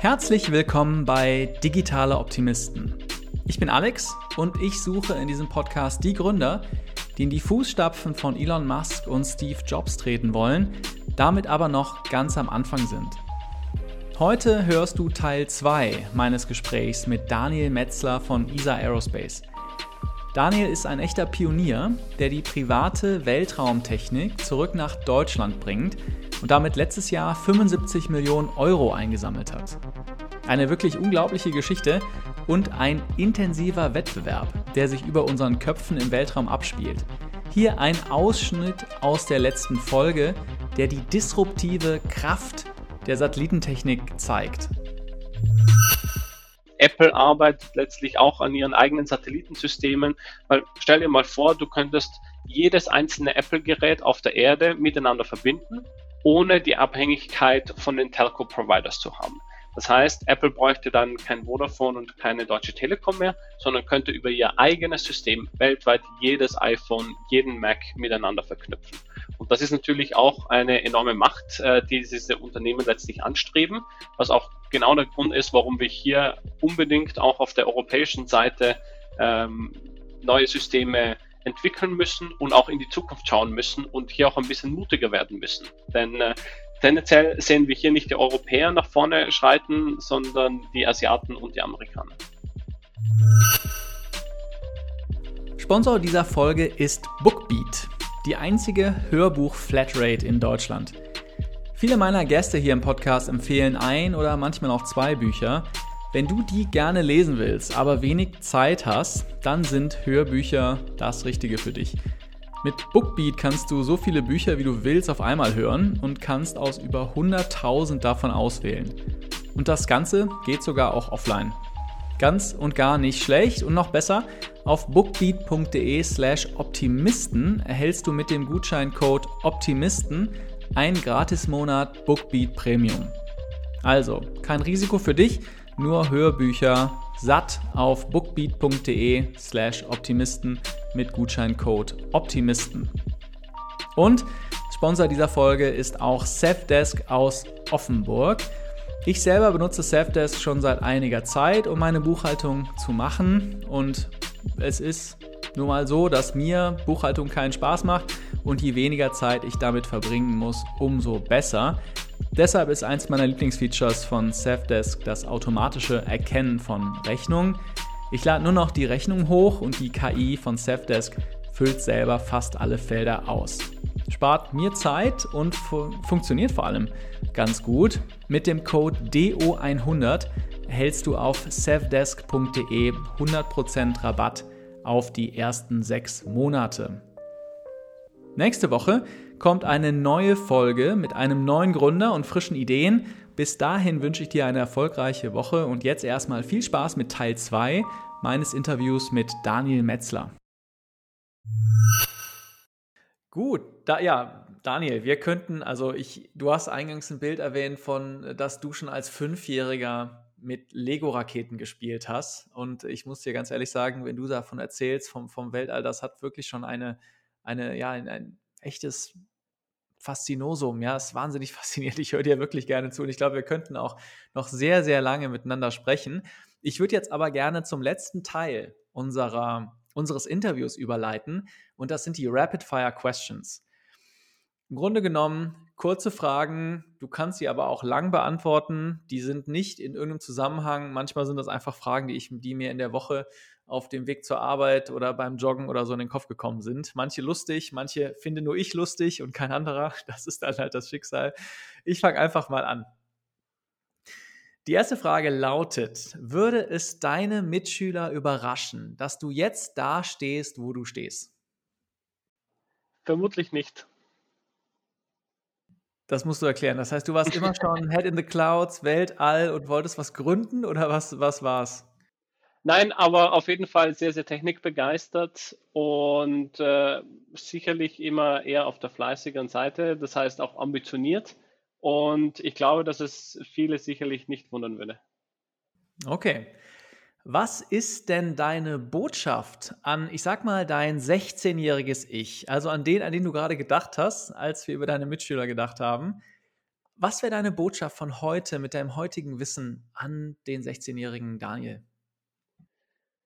Herzlich willkommen bei Digitale Optimisten. Ich bin Alex und ich suche in diesem Podcast die Gründer, die in die Fußstapfen von Elon Musk und Steve Jobs treten wollen, damit aber noch ganz am Anfang sind. Heute hörst du Teil 2 meines Gesprächs mit Daniel Metzler von ESA Aerospace. Daniel ist ein echter Pionier, der die private Weltraumtechnik zurück nach Deutschland bringt und damit letztes Jahr 75 Millionen Euro eingesammelt hat. Eine wirklich unglaubliche Geschichte und ein intensiver Wettbewerb, der sich über unseren Köpfen im Weltraum abspielt. Hier ein Ausschnitt aus der letzten Folge, der die disruptive Kraft der Satellitentechnik zeigt. Apple arbeitet letztlich auch an ihren eigenen Satellitensystemen. Weil stell dir mal vor, du könntest jedes einzelne Apple-Gerät auf der Erde miteinander verbinden, ohne die Abhängigkeit von den Telco-Providers zu haben. Das heißt, Apple bräuchte dann kein Vodafone und keine Deutsche Telekom mehr, sondern könnte über ihr eigenes System weltweit jedes iPhone, jeden Mac miteinander verknüpfen. Und das ist natürlich auch eine enorme Macht, äh, die diese Unternehmen letztlich anstreben, was auch genau der Grund ist, warum wir hier unbedingt auch auf der europäischen Seite ähm, neue Systeme entwickeln müssen und auch in die Zukunft schauen müssen und hier auch ein bisschen mutiger werden müssen. Denn äh, tendenziell sehen wir hier nicht die Europäer nach vorne schreiten, sondern die Asiaten und die Amerikaner. Sponsor dieser Folge ist Bookbeat, die einzige Hörbuch-Flatrate in Deutschland. Viele meiner Gäste hier im Podcast empfehlen ein oder manchmal auch zwei Bücher. Wenn du die gerne lesen willst, aber wenig Zeit hast, dann sind Hörbücher das Richtige für dich. Mit Bookbeat kannst du so viele Bücher, wie du willst, auf einmal hören und kannst aus über 100.000 davon auswählen. Und das Ganze geht sogar auch offline. Ganz und gar nicht schlecht und noch besser, auf bookbeat.de slash Optimisten erhältst du mit dem Gutscheincode Optimisten einen Gratismonat Bookbeat Premium. Also, kein Risiko für dich, nur Hörbücher satt auf bookbeat.de slash Optimisten mit Gutscheincode Optimisten. Und Sponsor dieser Folge ist auch Safdesk aus Offenburg. Ich selber benutze Safdesk schon seit einiger Zeit, um meine Buchhaltung zu machen. Und es ist nun mal so, dass mir Buchhaltung keinen Spaß macht und je weniger Zeit ich damit verbringen muss, umso besser. Deshalb ist eins meiner Lieblingsfeatures von Safdesk das automatische Erkennen von Rechnungen. Ich lade nur noch die Rechnung hoch und die KI von Safdesk füllt selber fast alle Felder aus. Spart mir Zeit und fu funktioniert vor allem ganz gut. Mit dem Code DO100 erhältst du auf safdesk.de 100% Rabatt auf die ersten sechs Monate. Nächste Woche kommt eine neue Folge mit einem neuen Gründer und frischen Ideen. Bis dahin wünsche ich dir eine erfolgreiche Woche und jetzt erstmal viel Spaß mit Teil 2 meines Interviews mit Daniel Metzler. Gut, da, ja, Daniel, wir könnten, also ich, du hast eingangs ein Bild erwähnt von, dass du schon als Fünfjähriger mit Lego-Raketen gespielt hast. Und ich muss dir ganz ehrlich sagen, wenn du davon erzählst, vom, vom Weltall, das hat wirklich schon eine, eine, ja, ein, ein echtes Faszinosum. Ja, ist wahnsinnig faszinierend. Ich höre dir wirklich gerne zu und ich glaube, wir könnten auch noch sehr, sehr lange miteinander sprechen. Ich würde jetzt aber gerne zum letzten Teil unserer, unseres Interviews überleiten und das sind die Rapid Fire Questions. Im Grunde genommen kurze Fragen, du kannst sie aber auch lang beantworten. Die sind nicht in irgendeinem Zusammenhang. Manchmal sind das einfach Fragen, die, ich, die mir in der Woche auf dem Weg zur Arbeit oder beim Joggen oder so in den Kopf gekommen sind. Manche lustig, manche finde nur ich lustig und kein anderer. Das ist dann halt das Schicksal. Ich fange einfach mal an. Die erste Frage lautet, würde es deine Mitschüler überraschen, dass du jetzt da stehst, wo du stehst? Vermutlich nicht. Das musst du erklären. Das heißt, du warst immer schon Head in the Clouds, Weltall und wolltest was gründen oder was, was war's? Nein, aber auf jeden Fall sehr, sehr technikbegeistert und äh, sicherlich immer eher auf der fleißigen Seite, das heißt auch ambitioniert. Und ich glaube, dass es viele sicherlich nicht wundern würde. Okay. Was ist denn deine Botschaft an, ich sag mal, dein 16-jähriges Ich? Also an den, an den du gerade gedacht hast, als wir über deine Mitschüler gedacht haben. Was wäre deine Botschaft von heute mit deinem heutigen Wissen an den 16-jährigen Daniel?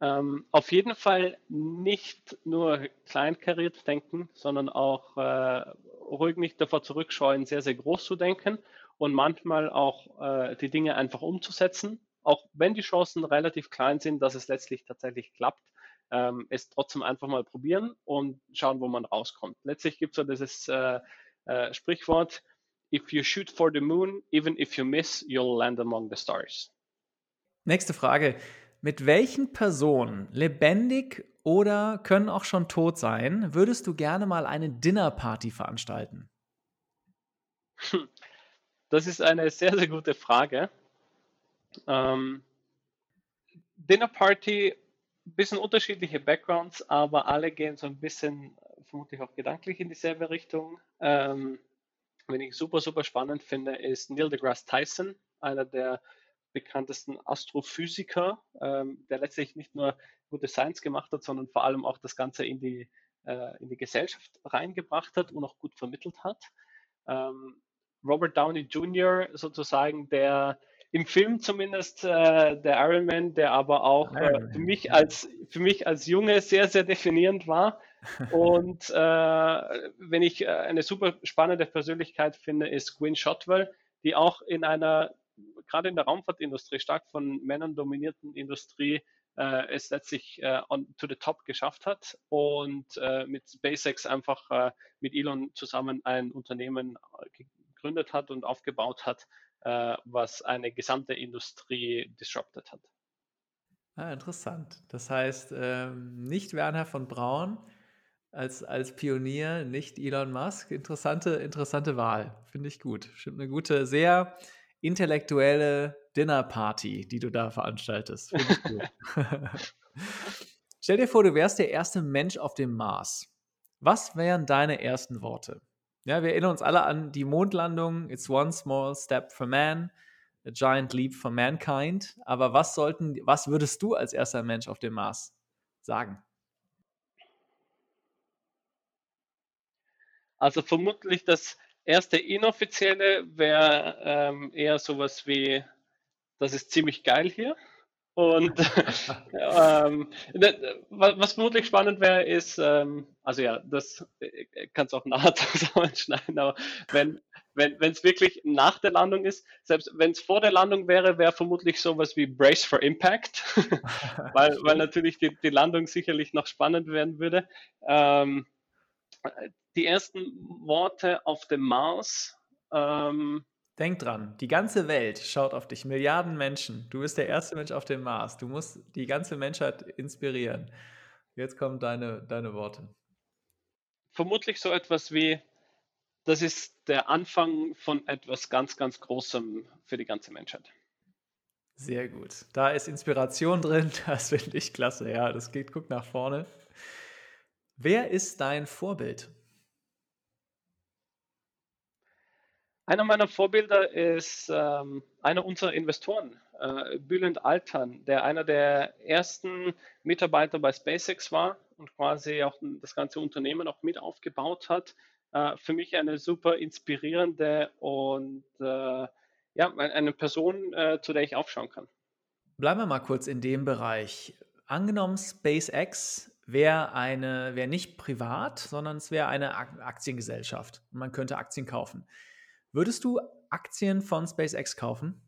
Ähm, auf jeden Fall nicht nur kleinkariert denken, sondern auch äh, ruhig nicht davor zurückscheuen, sehr, sehr groß zu denken und manchmal auch äh, die Dinge einfach umzusetzen, auch wenn die Chancen relativ klein sind, dass es letztlich tatsächlich klappt, ähm, es trotzdem einfach mal probieren und schauen, wo man rauskommt. Letztlich gibt es so dieses äh, äh, Sprichwort, if you shoot for the moon, even if you miss, you'll land among the stars. Nächste Frage. Mit welchen Personen, lebendig oder können auch schon tot sein, würdest du gerne mal eine Dinnerparty veranstalten? Das ist eine sehr, sehr gute Frage. Ähm, Dinnerparty, bisschen unterschiedliche Backgrounds, aber alle gehen so ein bisschen, vermutlich auch gedanklich in dieselbe Richtung. Ähm, wenn ich super, super spannend finde, ist Neil deGrasse Tyson, einer der bekanntesten Astrophysiker, ähm, der letztlich nicht nur gute Science gemacht hat, sondern vor allem auch das Ganze in die, äh, in die Gesellschaft reingebracht hat und auch gut vermittelt hat. Ähm, Robert Downey Jr. sozusagen, der im Film zumindest äh, der Iron Man, der aber auch äh, für mich als für mich als Junge sehr sehr definierend war. Und äh, wenn ich äh, eine super spannende Persönlichkeit finde, ist Gwyn Shotwell, die auch in einer gerade in der Raumfahrtindustrie stark von Männern dominierten Industrie äh, es letztlich äh, on to the top geschafft hat und äh, mit SpaceX einfach äh, mit Elon zusammen ein Unternehmen äh, gegründet hat und aufgebaut hat, äh, was eine gesamte Industrie disrupted hat. Ah, interessant. Das heißt, ähm, nicht Werner von Braun als, als Pionier, nicht Elon Musk. Interessante, interessante Wahl. Finde ich gut. Stimmt eine gute, sehr intellektuelle Dinnerparty, die du da veranstaltest. Finde ich gut. Stell dir vor, du wärst der erste Mensch auf dem Mars. Was wären deine ersten Worte? Ja, wir erinnern uns alle an die Mondlandung. It's one small step for man, a giant leap for mankind. Aber was sollten, was würdest du als erster Mensch auf dem Mars sagen? Also vermutlich das erste inoffizielle wäre ähm, eher sowas wie, das ist ziemlich geil hier. Und ähm, ne, was vermutlich spannend wäre, ist, ähm, also ja, das äh, kannst auch nachher zusammenschneiden, aber wenn wenn es wirklich nach der Landung ist, selbst wenn es vor der Landung wäre, wäre vermutlich sowas wie Brace for Impact, weil, weil natürlich die, die Landung sicherlich noch spannend werden würde. Ähm, die ersten Worte auf dem Mars, ähm, Denk dran, die ganze Welt schaut auf dich, Milliarden Menschen. Du bist der erste Mensch auf dem Mars. Du musst die ganze Menschheit inspirieren. Jetzt kommen deine, deine Worte. Vermutlich so etwas wie, das ist der Anfang von etwas ganz, ganz Großem für die ganze Menschheit. Sehr gut. Da ist Inspiration drin. Das finde ich klasse. Ja, das geht, guck nach vorne. Wer ist dein Vorbild? Einer meiner Vorbilder ist ähm, einer unserer Investoren, äh, Bülent Altan, der einer der ersten Mitarbeiter bei SpaceX war und quasi auch das ganze Unternehmen auch mit aufgebaut hat. Äh, für mich eine super inspirierende und äh, ja, eine Person, äh, zu der ich aufschauen kann. Bleiben wir mal kurz in dem Bereich. Angenommen, SpaceX wäre eine, wäre nicht privat, sondern es wäre eine Aktiengesellschaft. Man könnte Aktien kaufen. Würdest du Aktien von SpaceX kaufen?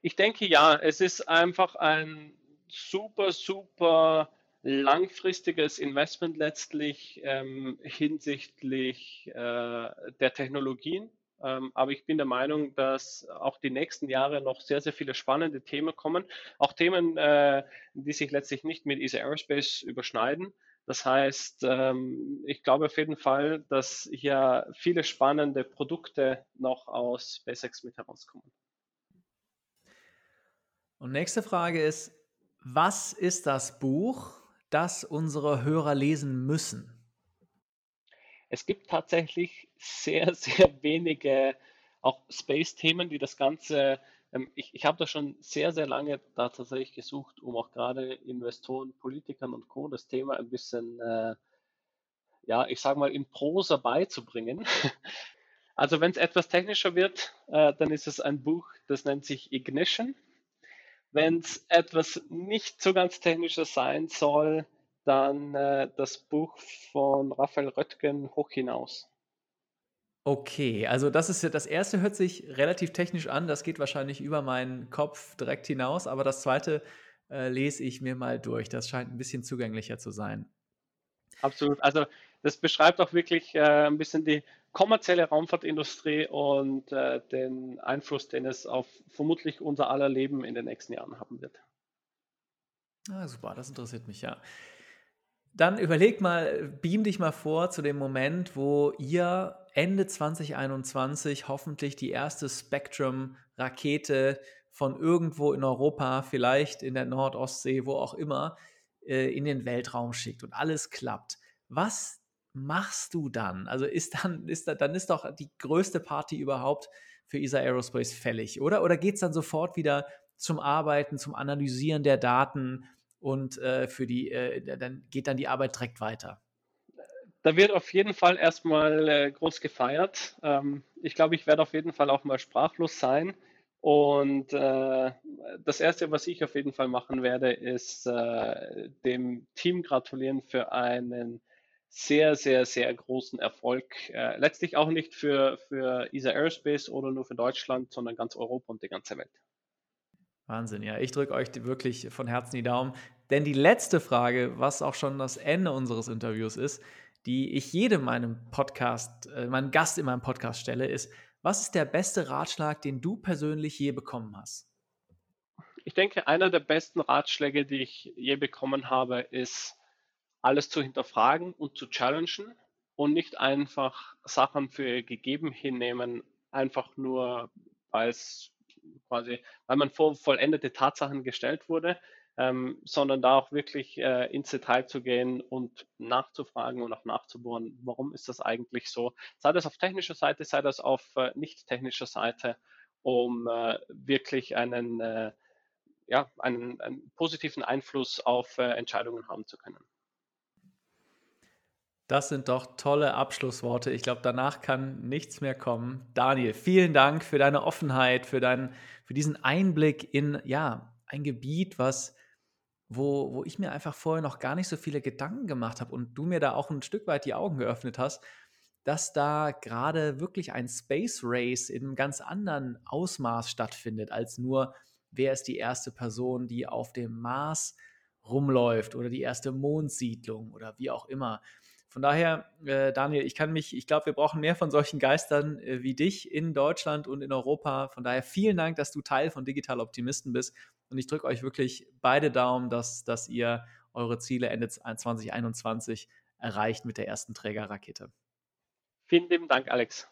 Ich denke ja. Es ist einfach ein super, super langfristiges Investment letztlich ähm, hinsichtlich äh, der Technologien. Ähm, aber ich bin der Meinung, dass auch die nächsten Jahre noch sehr, sehr viele spannende Themen kommen. Auch Themen, äh, die sich letztlich nicht mit ESA Aerospace überschneiden. Das heißt, ähm, ich glaube auf jeden Fall, dass hier viele spannende Produkte noch aus SpaceX mit herauskommen. Und nächste Frage ist, was ist das Buch, das unsere Hörer lesen müssen? Es gibt tatsächlich sehr, sehr wenige auch Space-Themen, die das Ganze ich, ich habe da schon sehr, sehr lange da tatsächlich gesucht, um auch gerade Investoren, Politikern und Co. das Thema ein bisschen, äh, ja, ich sage mal, in Prosa beizubringen. Also wenn es etwas technischer wird, äh, dann ist es ein Buch, das nennt sich Ignition. Wenn es etwas nicht so ganz technischer sein soll, dann äh, das Buch von Raphael Röttgen Hoch hinaus. Okay, also das ist ja das erste hört sich relativ technisch an, das geht wahrscheinlich über meinen Kopf direkt hinaus, aber das zweite äh, lese ich mir mal durch. Das scheint ein bisschen zugänglicher zu sein. Absolut. Also das beschreibt auch wirklich äh, ein bisschen die kommerzielle Raumfahrtindustrie und äh, den Einfluss, den es auf vermutlich unser aller Leben in den nächsten Jahren haben wird. Ah, super, das interessiert mich ja. Dann überleg mal, beam dich mal vor zu dem Moment, wo ihr Ende 2021 hoffentlich die erste Spectrum-Rakete von irgendwo in Europa, vielleicht in der Nordostsee, wo auch immer, äh, in den Weltraum schickt und alles klappt. Was machst du dann? Also ist dann, ist da, dann ist doch die größte Party überhaupt für ESA Aerospace fällig, oder? Oder geht es dann sofort wieder zum Arbeiten, zum Analysieren der Daten und äh, für die, äh, dann geht dann die Arbeit direkt weiter? Da wird auf jeden Fall erstmal äh, groß gefeiert. Ähm, ich glaube, ich werde auf jeden Fall auch mal sprachlos sein. Und äh, das Erste, was ich auf jeden Fall machen werde, ist äh, dem Team gratulieren für einen sehr, sehr, sehr großen Erfolg. Äh, letztlich auch nicht für, für ESA Aerospace oder nur für Deutschland, sondern ganz Europa und die ganze Welt. Wahnsinn, ja. Ich drücke euch wirklich von Herzen die Daumen. Denn die letzte Frage, was auch schon das Ende unseres Interviews ist, die ich jedem meinem Podcast, äh, meinem Gast in meinem Podcast stelle, ist, was ist der beste Ratschlag, den du persönlich je bekommen hast? Ich denke, einer der besten Ratschläge, die ich je bekommen habe, ist, alles zu hinterfragen und zu challengen und nicht einfach Sachen für gegeben hinnehmen, einfach nur, weil es quasi, weil man vor vollendete Tatsachen gestellt wurde, ähm, sondern da auch wirklich äh, ins Detail zu gehen und nachzufragen und auch nachzubohren, warum ist das eigentlich so, sei das auf technischer Seite, sei das auf äh, nicht technischer Seite, um äh, wirklich einen, äh, ja, einen, einen, positiven Einfluss auf äh, Entscheidungen haben zu können. Das sind doch tolle Abschlussworte. Ich glaube, danach kann nichts mehr kommen. Daniel, vielen Dank für deine Offenheit, für, deinen, für diesen Einblick in ja, ein Gebiet, was wo, wo ich mir einfach vorher noch gar nicht so viele Gedanken gemacht habe und du mir da auch ein Stück weit die Augen geöffnet hast, dass da gerade wirklich ein Space Race in einem ganz anderen Ausmaß stattfindet, als nur, wer ist die erste Person, die auf dem Mars rumläuft oder die erste Mondsiedlung oder wie auch immer. Von daher, äh, Daniel, ich kann mich, ich glaube, wir brauchen mehr von solchen Geistern äh, wie dich in Deutschland und in Europa. Von daher vielen Dank, dass du Teil von Digital Optimisten bist. Und ich drücke euch wirklich beide Daumen, dass, dass ihr eure Ziele Ende 2021 erreicht mit der ersten Trägerrakete. Vielen lieben Dank, Alex.